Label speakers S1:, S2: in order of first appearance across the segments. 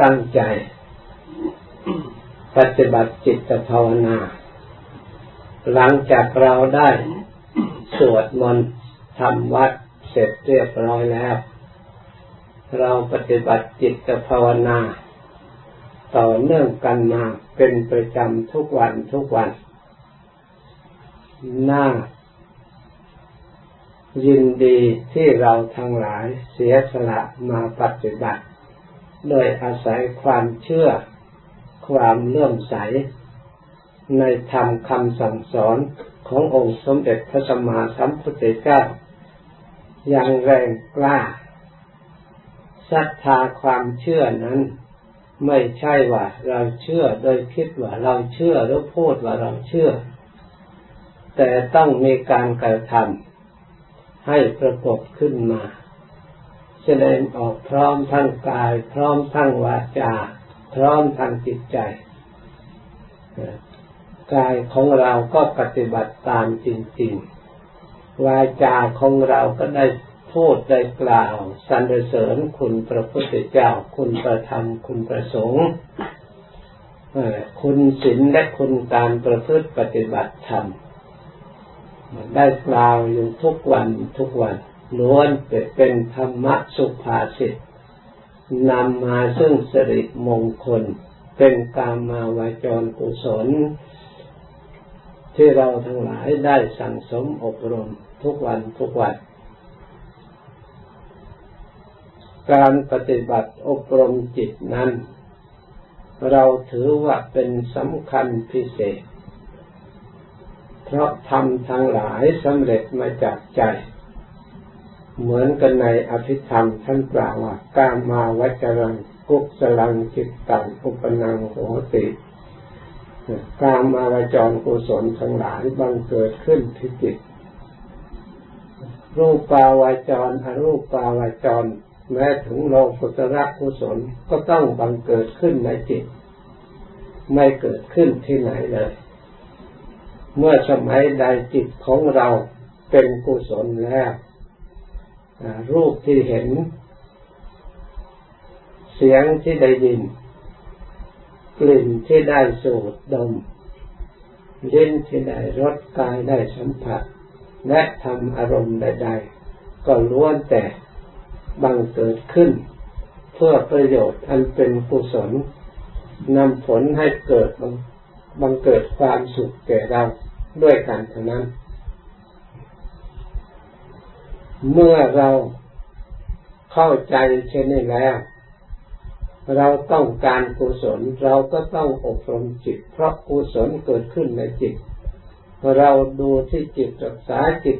S1: ตั้งใจ ปฏิบัติจิตภาวนา หลังจากเราได้สวดมนต์ทำวัดเสร็จเรียบร้อยแล้ว เราปฏิบัติจิตภาวนา ต่อเนื่องกันมาเป็นประจำทุกวันทุกวันน่ายินดีที่เราทั้งหลายเสียสละมาปฏิบัติ โดยอาศัยความเชื่อความเลื่อมใส ในธรรมคำสั่งสอนขององค์สมเด็จพระสัมมาสัมพุทธเจ้าอย่างแรงกล้าศรัทธาความเชื่อนั้น ไม่ใช่ว่าเราเชื่อโดยคิดว่าเราเชื่อหรือพูดว่าเราเชื่อ แต่ต้องมีการกระทำให้ประกบขึ้นมา แสดงออกพร้อมทั้งกาย พร้อมทั้งวาจา พร้อมทั้งจิตใจกายของเราก็ปฏิบัติตามจริงๆ วาจาของเราก็ได้พูดได้กล่าว สรรเสริญคุณพระพุทธเจ้า คุณประธรรม คุณประสงค์คุณศีลและคุณการประพฤติปฏิบัติธรรม ได้กล่าวอยู่ทุกวันทุกวัน ล้วนเป็นธรรมะสุภาษิตนำมาซึ่งสิริมงคล เป็นกามาวาจรกุศล ที่เราทั้งหลายได้สั่งสมอบรมทุกวันทุกวันการปฏิบัติอบรมจิตนั้น เราถือว่าเป็นสำคัญพิเศษ เพราะทำทั้งหลายสำเร็จมาจากใจ เหมือนกันในอภิธรรมท่านกล่าวว่ากามาวัจรังกุศลังจิตตังอุปนังโหติกามาวจรกุศลทั้งหลายบังเกิดขึ้นที่จิต รูปปาวาจรอรูปปาวาจร แม้ถึงโลกุตระกุศลก็ต้องบังเกิดขึ้นในจิต ไม่เกิดขึ้นที่ไหนเลย เมื่อสมัยใดจิตของเราเป็นกุศลแล้ว รูปที่เห็น เสียงที่ได้ยิน กลิ่นที่ได้สูดดมลิ้นที่ได้รสกายได้สัมผัส และทำอารมณ์ใดๆก็ล้วนแต่บังเกิดขึ้น เพื่อประโยชน์อันเป็นกุศลนำผลให้เกิดบังเกิดความสุขแก่เราด้วยกันเท่านั้น เมื่อเราเข้าใจเช่นนี้แล้ว เราต้องการกุศล เราก็ต้องอบรมจิต เพราะกุศลเกิดขึ้นในจิต เราดูที่จิตรักษาจิต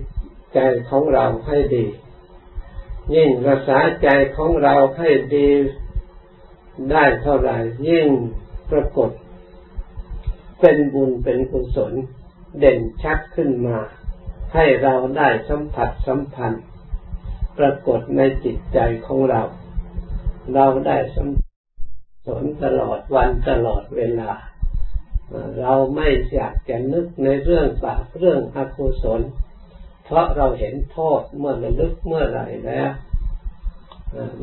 S1: ใจของเราให้ดี ยิ่งรักษาใจของเราให้ดีได้เท่าไหร่ยิ่งปรากฏ เป็นบุญเป็นกุศลเด่นชัดขึ้นมา ให้เราได้สัมผัสสัมพันธ์ ปรากฏในจิตใจของเรา เราได้สัมสนตลอดวันตลอดเวลา เราไม่อยากจะนึกในเรื่องบาปเรื่องอกุศล เพราะเราเห็นโทษเมื่อระลึกเมื่อไหร่แล้ว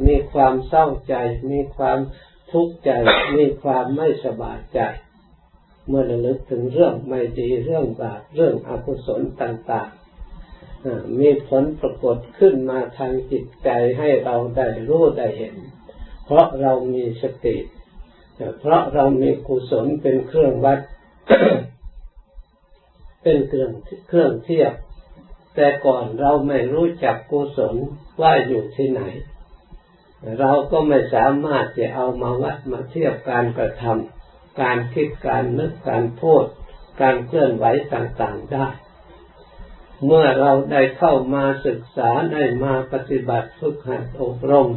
S1: มีความเศร้าใจ มีความทุกข์ใจ มีความไม่สบายใจ เมื่อระลึกถึงเรื่องไม่ดีเรื่องบาปเรื่องอกุศลต่างๆมีผลปรากฏขึ้นมาทางจิตใจให้เราได้รู้ได้เห็น เพราะเรามีสติ เพราะเรามีกุศลเป็นเครื่องวัด เป็นเครื่องเครื่องเทียบ แต่ก่อนเราไม่รู้จักกุศลว่าอยู่ที่ไหน เราก็ไม่สามารถจะเอามาวัดมาเทียบการกระทำ การคิดการนึกการพูด การเคลื่อนไหวต่างๆได้ เมื่อเราได้เข้ามาศึกษาได้มาปฏิบัติฝึกหัดอบรม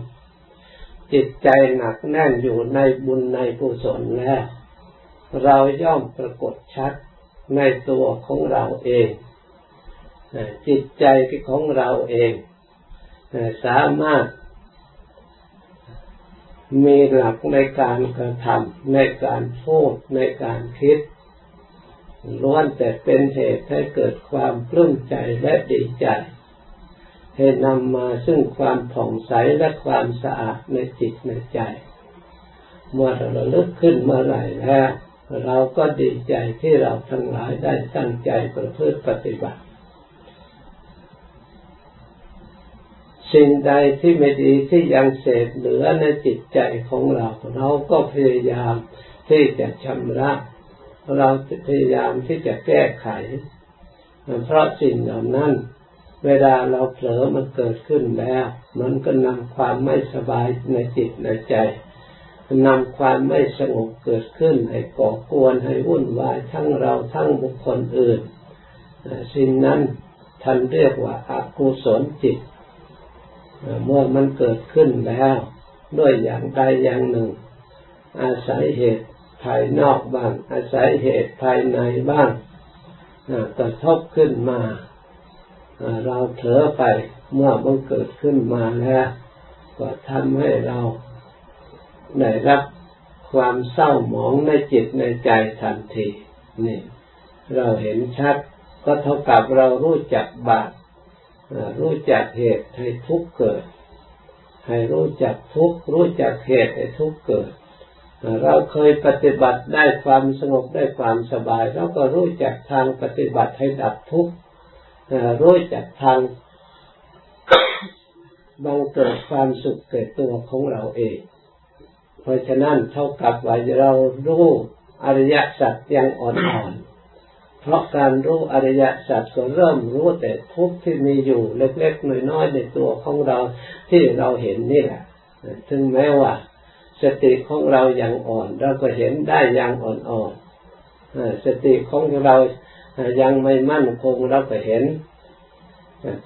S1: จิตใจหนักแน่นอยู่ในบุญในกุศลแล้ว เราย่อมปรากฏชัดในตัวของเราเองจิตใจของเราเอง สามารถ มีหลักในการกระทำในการพูดในการคิดล้วนแต่เป็นเหตุให้เกิดความปลื้มใจและดีใจให้นำมาซึ่งความผ่องใสและความสะอาดในจิตในใจ เมื่อเราลึกขึ้นเมื่อไหร่แล้วเราก็ดีใจที่เราทั้งหลายได้ตั้งใจประพฤติปฏิบัติ สิ่งใดที่ไม่ดีที่ยังเศษเหลือในจิตใจของเรา เราก็พยายามที่จะชำระ เราพยายามที่จะแก้ไข เพราะสิ่งเหล่านั้น เวลาเราเผลอมันเกิดขึ้นแล้ว มันก็นำความไม่สบายในจิตในใจนำความไม่สงบเกิดขึ้น ให้ก่อกวนให้วุ่นวายทั้งเราทั้งบุคคลอื่น สิ่งนั้นท่านเรียกว่าอากุศลจิต เมื่อมันเกิดขึ้นแล้ว ด้วยอย่างใดอย่างหนึ่ง อาศัยเหตุภายนอกบ้าง อาศัยเหตุภายในบ้างกระทบขึ้นมาเราเถอไปเมื่อมันเกิดขึ้นมาแล้ว ก็ทำให้เราได้รับความเศร้าหมองในจิตในใจทันทีนี่ เราเห็นชัดก็เท่ากับเรารู้จักบาป รู้จักเหตุให้ทุกข์เกิด ให้รู้จักทุกข์รู้จักเหตุให้ทุกข์เกิด เราเคยปฏิบัติได้ความสงบได้ความสบาย เราก็รู้จักทางปฏิบัติให้ดับทุกข์รู้จักทางบังเกิดความสุขเกิดตัวของเราเอง เพราะฉะนั้นเท่ากับว่าเรารู้อริยสัจยังอ่อนๆ เพราะการรู้อริยสัจก็เริ่มรู้แต่ทุกข์ที่มีอยู่เล็กๆน้อยๆในตัวของเราที่เราเห็นนี่แหละถึงแม้ว่า สติของเรายังอ่อนเราก็เห็นได้อยังอ่อนๆสติของเรายังไม่มั่นคงเราก็เห็น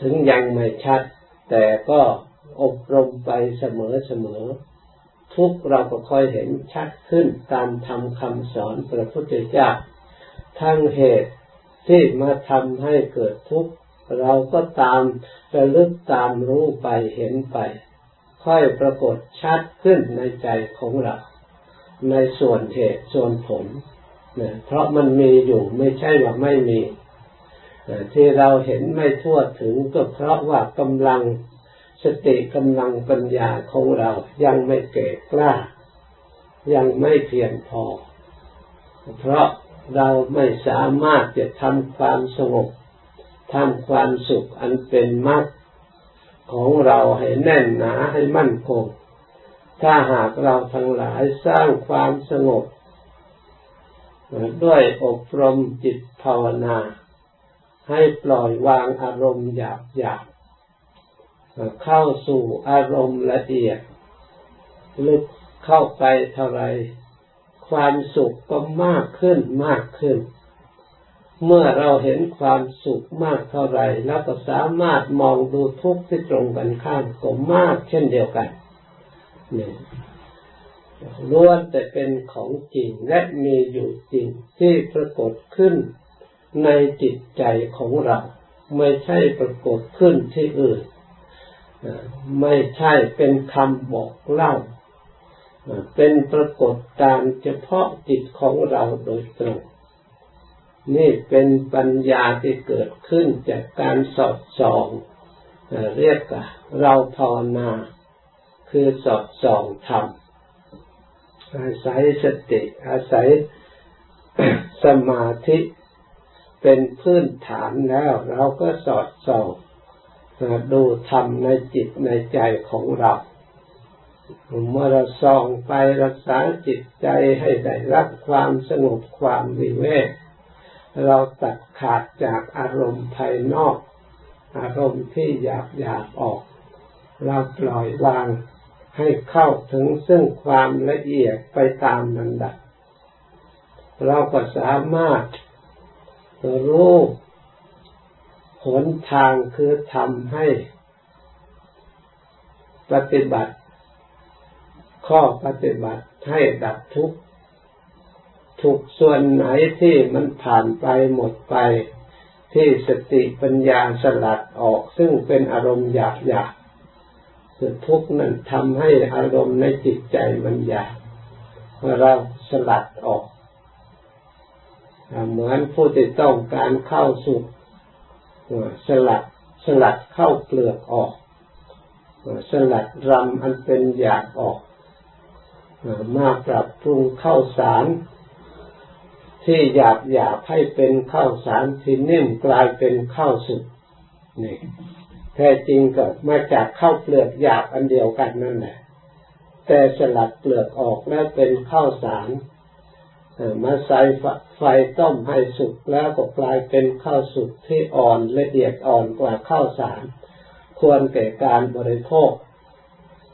S1: ถึงยังไม่ชัด แต่ก็อบรมไปเสมอๆทุกเราก็ค่อยเห็นชัดขึ้นตามธรรมคำสอนพระพุทธเจ้า ทั้งเหตุที่มาทำให้เกิดทุกข์เราก็ตามระลึกตามรู้ไปเห็นไป ค่อยปรากฏชัดขึ้นในใจของเรา ในส่วนเหตุส่วนผลเนี่ยเพราะมันมีอยู่ไม่ใช่ว่าไม่มี ที่เราเห็นไม่ทั่วถึงก็เพราะว่ากำลังสติกำลังปัญญาของเรายังไม่เก่กล้า ยังไม่เพียงพอ เพราะ เราไม่สามารถจะทำความสงบทำความสุขอันเป็นมรรคของเราให้แน่นหนาให้มั่นคง ถ้าหากเราทั้งหลายสร้างความสงบด้วยอบรมจิตภาวนา ให้ปล่อยวางอารมณ์หยาบหยาบเข้าสู่อารมณ์ละเอียด ลึกเข้าไปเท่าไร ความสุขก็มากขึ้นมากขึ้น เมื่อเราเห็นความสุขมากเท่าไรแล้วก็สามารถมองดูทุกข์ที่ตรงกันข้ามก็มากเช่นเดียวกันนี่ล้วนแต่เป็นของจริงและมีอยู่จริงที่ปรากฏขึ้นในจิตใจของเรา ไม่ใช่ปรากฏขึ้นที่อื่น ไม่ใช่เป็นคำบอกเล่า เป็นปรากฏการเฉพาะจิตของเราโดยตรง นี่เป็นปัญญาที่เกิดขึ้นจากการสอดส่อง เรียกว่าเราภาวนา คือสอดส่องธรรมอาศัยสติอาศัยสมาธิเป็นพื้นฐานแล้ว เราก็สอดส่องดูธรรมในจิตในใจของเรา เมื่อเราส่องไปรักษาจิตใจให้ได้รับความสงบความวิเวกเราตัดขาดจากอารมณ์ภายนอก อารมณ์ที่หยาบหยาบออก เราปล่อยวางให้เข้าถึงซึ่งความละเอียดไปตามนันดับ เราก็สามารถรู้หนทางคือทำให้ปฏิบัติ ข้อปฏิบัติให้ดับทุกข์ทุกส่วนไหนที่มันผ่านไปหมดไป ที่สติปัญญาสลัดออกซึ่งเป็นอารมณ์หยาบหยาบทุกข์นั้นทำให้อารมณ์ในจิตใจมันหยาบเราสลัดออกเหมือนผู้ที่ต้องการเข้าสู่สลัดสลัดเข้าเปลือกออก สลัดรำอันเป็นหยาบออก มาปรับปรุงข้าวสาร ที่หยาบหยาบให้เป็นข้าวสารที่นิ่มกลายเป็นข้าวสุกนี่แท้จริงก็มาจากข้าวเปลือกหยาบอันเดียวกันนั่นแหละ แต่สลัดเปลือกออกแล้วเป็นข้าวสารมาใส่ไฟต้มให้สุกแล้วก็กลายเป็นข้าวสุกที่อ่อนละเอียดอ่อนกว่าข้าวสาร ควรแก่การบริโภค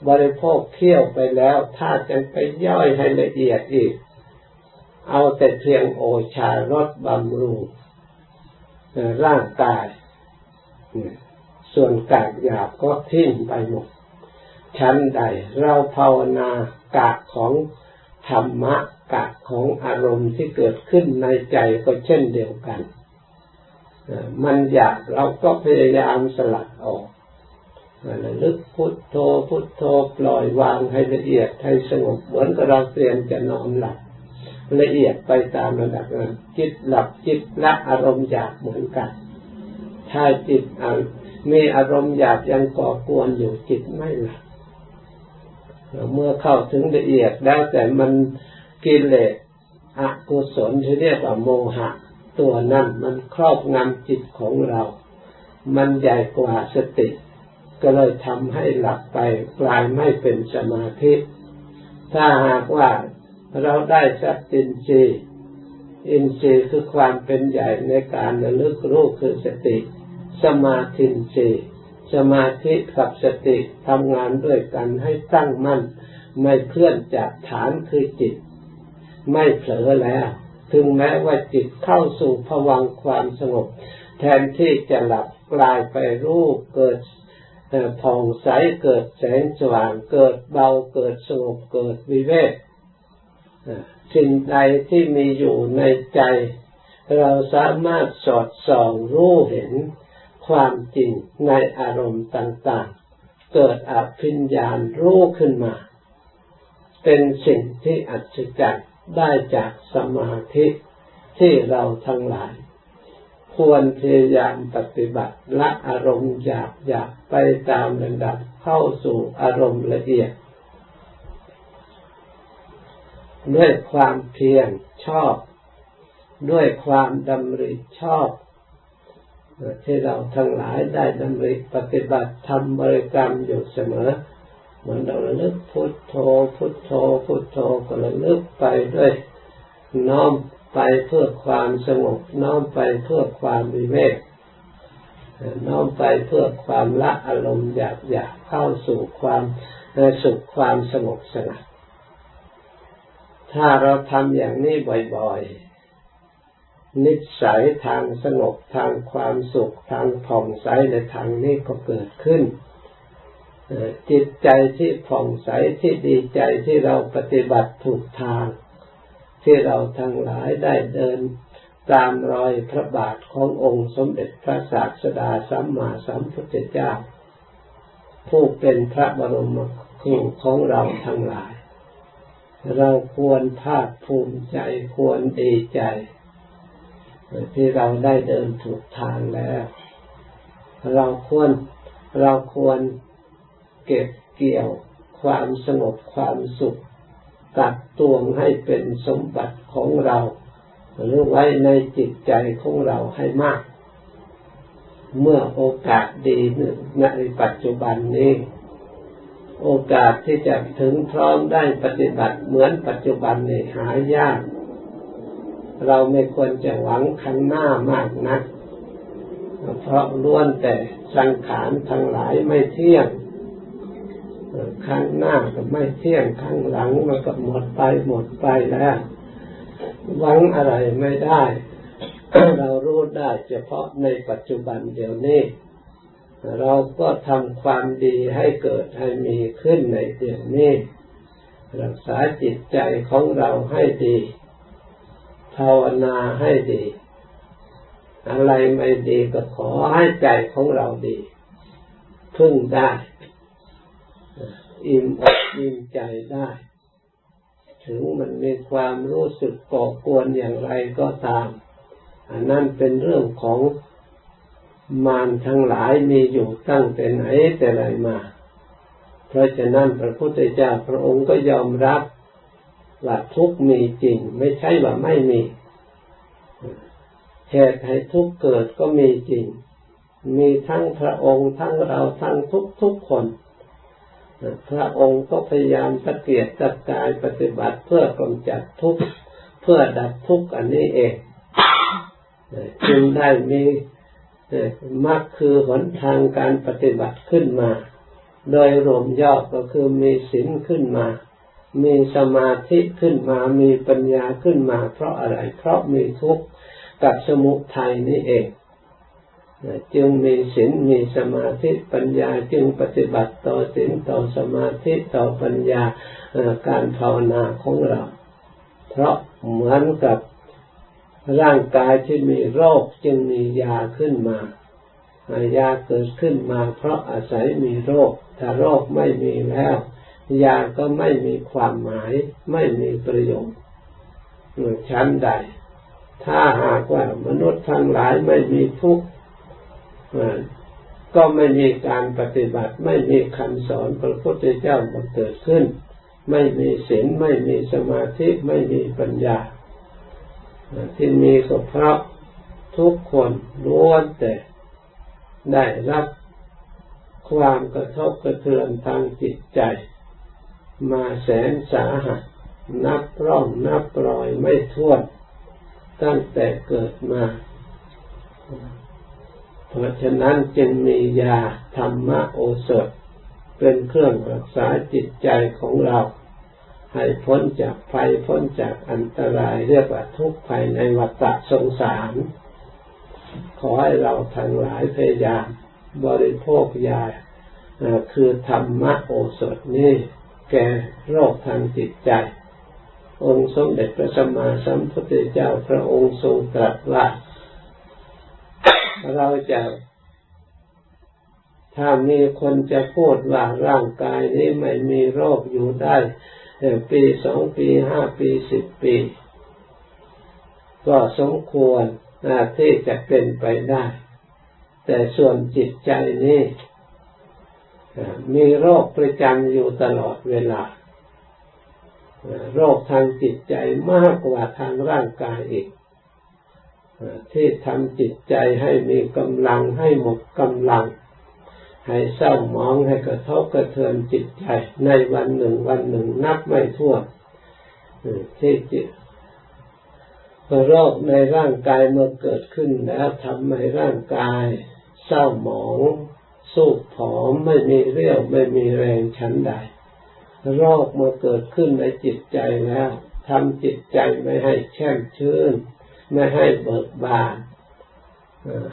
S1: บริโภคเคี่ยวไปแล้วถ้าจะไปย่อยให้ละเอียดอีก เอาแต่เพียงโอชารสบำรุงร่างกาย ส่วนกากหยาบก็ทิ้งไปหมด ชั้นใดเราภาวนากากของธรรมะกะของอารมณ์ที่เกิดขึ้นในใจก็เช่นเดียวกัน มันอยากเราก็พยายามสลัดออก ระลึกพุทโธพุทโธปล่อยวางให้ละเอียดให้สงบเหมือนกับเราเตรียมจะนอนหลับละเอียดไปตามระดับนั้นจิตหลับจิตละอารมณ์อยากเหมือนกัน ถ้าจิตมีอารมณ์อยากยังก่อกวนอยู่จิตไม่หลับเมื่อเข้าถึงละเอียดแล้วแต่มันกิเลสอกุศลที่เรียกว่าโมหะ ตัวนั้นมันครอบงำจิตของเรา มันใหญ่กว่าสติ ก็เลยทำให้หลับไปกลายไม่เป็นสมาธิ ถ้าหากว่าเราได้สัตตินทรีย์อินทรีย์คือความเป็นใหญ่ในการระลึกรู้คือสติ สมาธินทรีย์สมาธิกับสติทำงานด้วยกันให้ตั้งมั่น ไม่เคลื่อนจากฐานคือจิต ไม่เผลอแล้ว ถึงแม้ว่าจิตเข้าสู่ภวังความสงบ แทนที่จะหลับกลายไปรูปเกิด ผ่องใสเกิดแสงสว่างเกิดเบาเกิดสงบเกิดวิเวกสิ่งใดที่มีอยู่ในใจ เราสามารถสอดส่องรู้เห็นความจริงในอารมณ์ต่างๆ เกิดอภิญญาณรู้ขึ้นมา เป็นสิ่งที่อัศจรรย์ได้จากสมาธิที่เราทั้งหลาย ควรพยายามปฏิบัติละอารมณ์หยาบหยาบไปตามระดับเข้าสู่อารมณ์ละเอียด ด้วยความเพียรชอบ ด้วยความดำริชอบที่เราทั้งหลายได้ดำริปฏิบัติทำบริกรรมอยู่เสมอเหมือนเราระลึกพุทโธพุทโธพุทโธก็ระลึกไปด้วยน้อม ไปเพื่อความสงบน้อมไปเพื่อความวิเวกน้อมไปเพื่อความละอารมณ์อยากอยากเข้าสู่ความสุขความสงบสงัดถ้าเราทำอย่างนี้บ่อยๆ นิสัยทางสงบทางความสุขทางผ่องใสในทางนี้ก็เกิดขึ้นจิตใจที่ผ่องใสที่ดีใจที่เราปฏิบัติถูกทาง ที่เราทั้งหลายได้เดินตามรอยพระบาทขององค์สมเด็จพระศาสดาสัมมาสัมพุทธเจ้า ผู้เป็นพระบรมครูของเราทั้งหลาย เราควรภาคภูมิใจควรดีใจ ที่เราได้เดินถูกทางแล้ว เราควรเราควรเก็บเกี่ยวความสงบความสุข ตัดตวงให้เป็นสมบัติของเรา หรือไว้ในจิตใจของเราให้มาก เมื่อโอกาสดีในปัจจุบันนี้ โอกาสที่จะถึงพร้อมได้ปฏิบัติเหมือนปัจจุบันนี้หายาก เราไม่ควรจะหวังข้างหน้ามากนักเพราะล้วนแต่สังขารทั้งหลายไม่เที่ยง ข้งหน้าก็ไม่เที่ยงข้งหลังมันก็หมดไปหมดไปแล้วหวังอะไรไม่ได้ เรารู้ได้เฉพาะในปัจจุบันเดี๋ยวนี้ เราก็ทำความดีให้เกิดให้มีขึ้นในเดี๋ยวนี้ รักษาจิตใจของเราให้ดี ภาวนาให้ดี อะไรไม่ดีก็ขอให้ใจของเราดี พึ่งได้ อิ่มอกอิ่มใจได้ ถึงมันมีความรู้สึกก่อกวนอย่างไรก็ตาม อันนั้นเป็นเรื่องของมารทั้งหลายมีอยู่ตั้งแต่ไหนแต่ไรมา เพราะฉะนั้นพระพุทธเจ้าพระองค์ก็ยอมรับว่าทุกมีจริง ไม่ใช่ว่าไม่มีเหตุให้ทุกเกิดก็มีจริง มีทั้งพระองค์ทั้งเราทั้งทุกทุกคน พระองค์ก็พยายามตะเกียกตะกายปฏิบัติเพื่อกำจัดทุกข์เพื่อดับทุกข์อันนี้เองจึงได้มีมรรคคือหนทางการปฏิบัติขึ้นมา โดยรวมย่อก็คือมีศีลขึ้นมา มีสมาธิขึ้นมา มีปัญญาขึ้นมา เพราะอะไร เพราะมีทุกข์กับสมุทัยนี่เอง จึงมีศีลมีสมาธิปัญญาจึงปฏิบัติต่อศีลต่อสมาธิต่อปัญญาการภาวนาของเรา เพราะเหมือนกับร่างกายที่มีโรคจึงมียาขึ้นมายาเกิดขึ้นมา เพราะอาศัยมีโรคถ้าโรคไม่มีแล้ว ยาก็ไม่มีความหมาย ไม่มีประโยชน์ชั้นใด ถ้าหากว่ามนุษย์ทั้งหลายไม่มีทุกข์ ก็ไม่มีการปฏิบัติ ไม่มีคำสอนพระพุทธเจ้าบังเกิดขึ้น ไม่มีศีลไม่มีสมาธิไม่มีปัญญา ที่มีก็เพราะทุกคนล้วนแต่ได้รับความกระทบกระเทือนทางจิตใจ มาแสนสาหัส นับร่องนับรอยไม่ท้วน ตั้งแต่เกิดมา เพราะฉะนั้นจึงมียาธรรมโอสถ เป็นเครื่องรักษาจิตใจของเรา ให้พ้นจากภัยพ้นจากอันตรายเรียกว่าทุกภัยในวัฏสงสาร ขอให้เราทั้งหลายพยายามบริโภคยาคือธรรมโอสถนี้แก่โรคทางจิตใจ องค์สมเด็จพระสัมมาสัมพุทธเจ้าพระองค์ทรงตรัสว่า เราจะถ้ามีคนจะพูดว่าร่างกายนี้ไม่มีโรคอยู่ได้ปีสองปีห้าปีสิบปี ก็สมควรที่จะเป็นไปได้ แต่ส่วนจิตใจนี่มีโรคประจำอยู่ตลอดเวลา โรคทางจิตใจมากกว่าทางร่างกายอีก ที่ทำจิตใจให้มีกำลังให้หมดกำลัง ให้เศร้ามองให้กระทบกระเทือนจิตใจ ในวันหนึ่งวันหนึ่งนับไม่ถ้วนที่จิตโรคในร่างกายเมื่อเกิดขึ้นแล้วทำให้ร่างกาย เศร้าหมองสูบผอมไม่มีเรี่ยวไม่มีแรงชั้นใดโรคเมื่อเกิดขึ้นในจิตใจแล้วทำจิตใจไม่ให้แช่มชื่น ไม่ให้เบิกบาน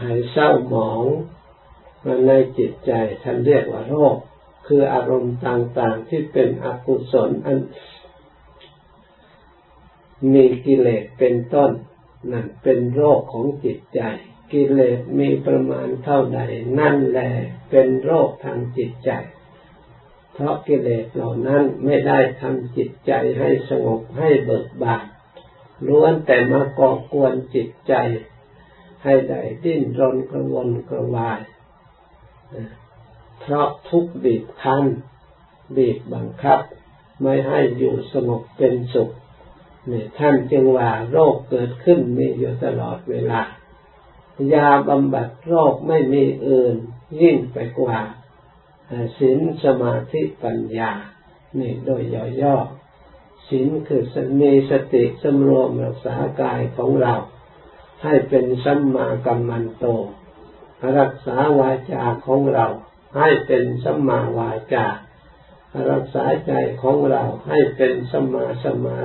S1: ให้เศร้าหมองในจิตใจท่านเรียกว่าโรค คืออารมณ์ต่างๆที่เป็นอกุศลอันมีกิเลสเป็นต้นนั่นเป็นโรคของจิตใจ กิเลสมีประมาณเท่าใด นั่นแหละเป็นโรคทางจิตใจ เพราะกิเลสเหล่านั้นไม่ได้ทำจิตใจให้สงบให้เบิกบาน ล้วนแต่มาก่อกวนจิตใจ ให้ได้ดิ้นรนกระวนกระวาย เพราะทุกบีบคั้น บีบบังคับ ไม่ให้อยู่สงบเป็นสุขนี่ท่านจึงว่าโรคเกิดขึ้นมีอยู่ตลอดเวลา ยาบำบัดโรคไม่มีอื่น ยิ่งไปกว่าศีลสมาธิปัญญา นี่โดยย่อๆ ศีลคือสมีสติสำรวมรักษากายของเรา ให้เป็นสัมมากัมมันโต รักษาวาจาของเรา ให้เป็นสัมมาวาจา รักษาใจของเราให้เป็นสัมมาสมา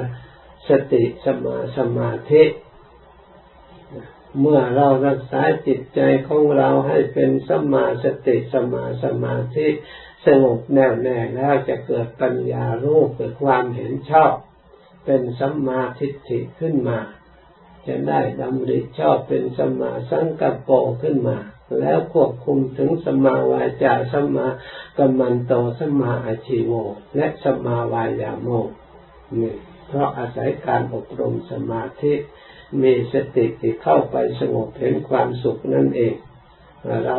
S1: สติสัมมาสมาธิเมื่อเรารักษาจิตใจของเราให้เป็นสัมมาสติสัมมาสมาธิ สงบแน่วแน่แล้วจะเกิดปัญญารู้เกิดความเห็นชอบ เป็นสัมมาทิฏฐิขึ้นมา จะได้ดำริชอบเป็นสัมมาสังกัปโปขึ้นมา แล้วควบคุมถึงสัมมาวาจาสัมมากัมมันโตสมมาอาชีโวและสัมาวายาโมนี่เพราะอาศัยการอบรมสมาธิมีสติที่เข้าไปสงบเห็นความสุขนั่นเอง เรา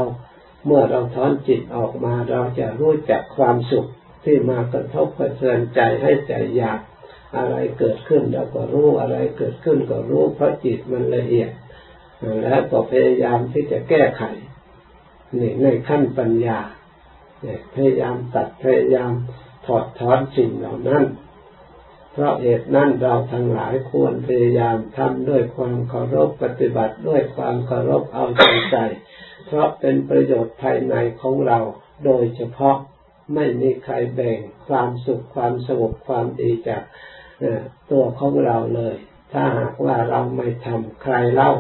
S1: เมื่อเราถอนจิตออกมาเราจะรู้จักความสุขที่มากระทบกระเทือนใจให้ใจอยากอะไรเกิดขึ้นเราก็รู้อะไรเกิดขึ้นก็รู้เพราะจิตมันละเอียด แล้วก็พยายามที่จะแก้ไขนี่ในขั้นปัญญาพยายามตัดพยายามถอดถอนสิ่งเหล่านั้น เพราะเหตุนั้นเราทั้งหลายควรพยายามทำด้วยความเคารพปฏิบัติด้วยความเคารพเอาใจใจ เพราะเป็นประโยชน์ภายในของเราโดยเฉพาะไม่มีใครแบ่งความสุขความสงบความดีจากตัวของเราเลย ถ้าหากว่าเราไม่ทำใครเล่า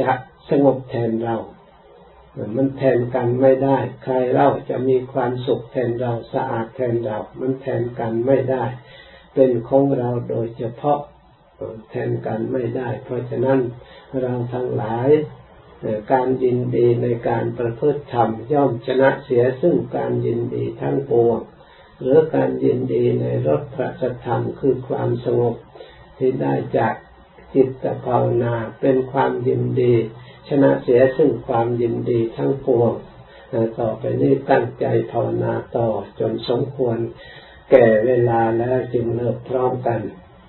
S1: จะสงบแทนเรา มันแทนกันไม่ได้ ใครเล่าจะมีความสุขแทนเราสะอาดแทนเรา มันแทนกันไม่ได้ เป็นของเราโดยเฉพาะแทนกันไม่ได้ เพราะฉะนั้นเราทั้งหลาย การยินดีในการประพฤติธรรม ย่อมชนะเสียซึ่งการยินดีทั้งปวง หรือการยินดีในรสพระธรรมคือความสงบที่ได้จากจิตภาวนาเป็นความยินดี ชนะเสียซึ่งความยินดีทั้งปวงต่อไปนี้ตั้งใจภาวนาต่อจนสมควร แก่เวลาแล้วจึงเลิกพร้อมกัน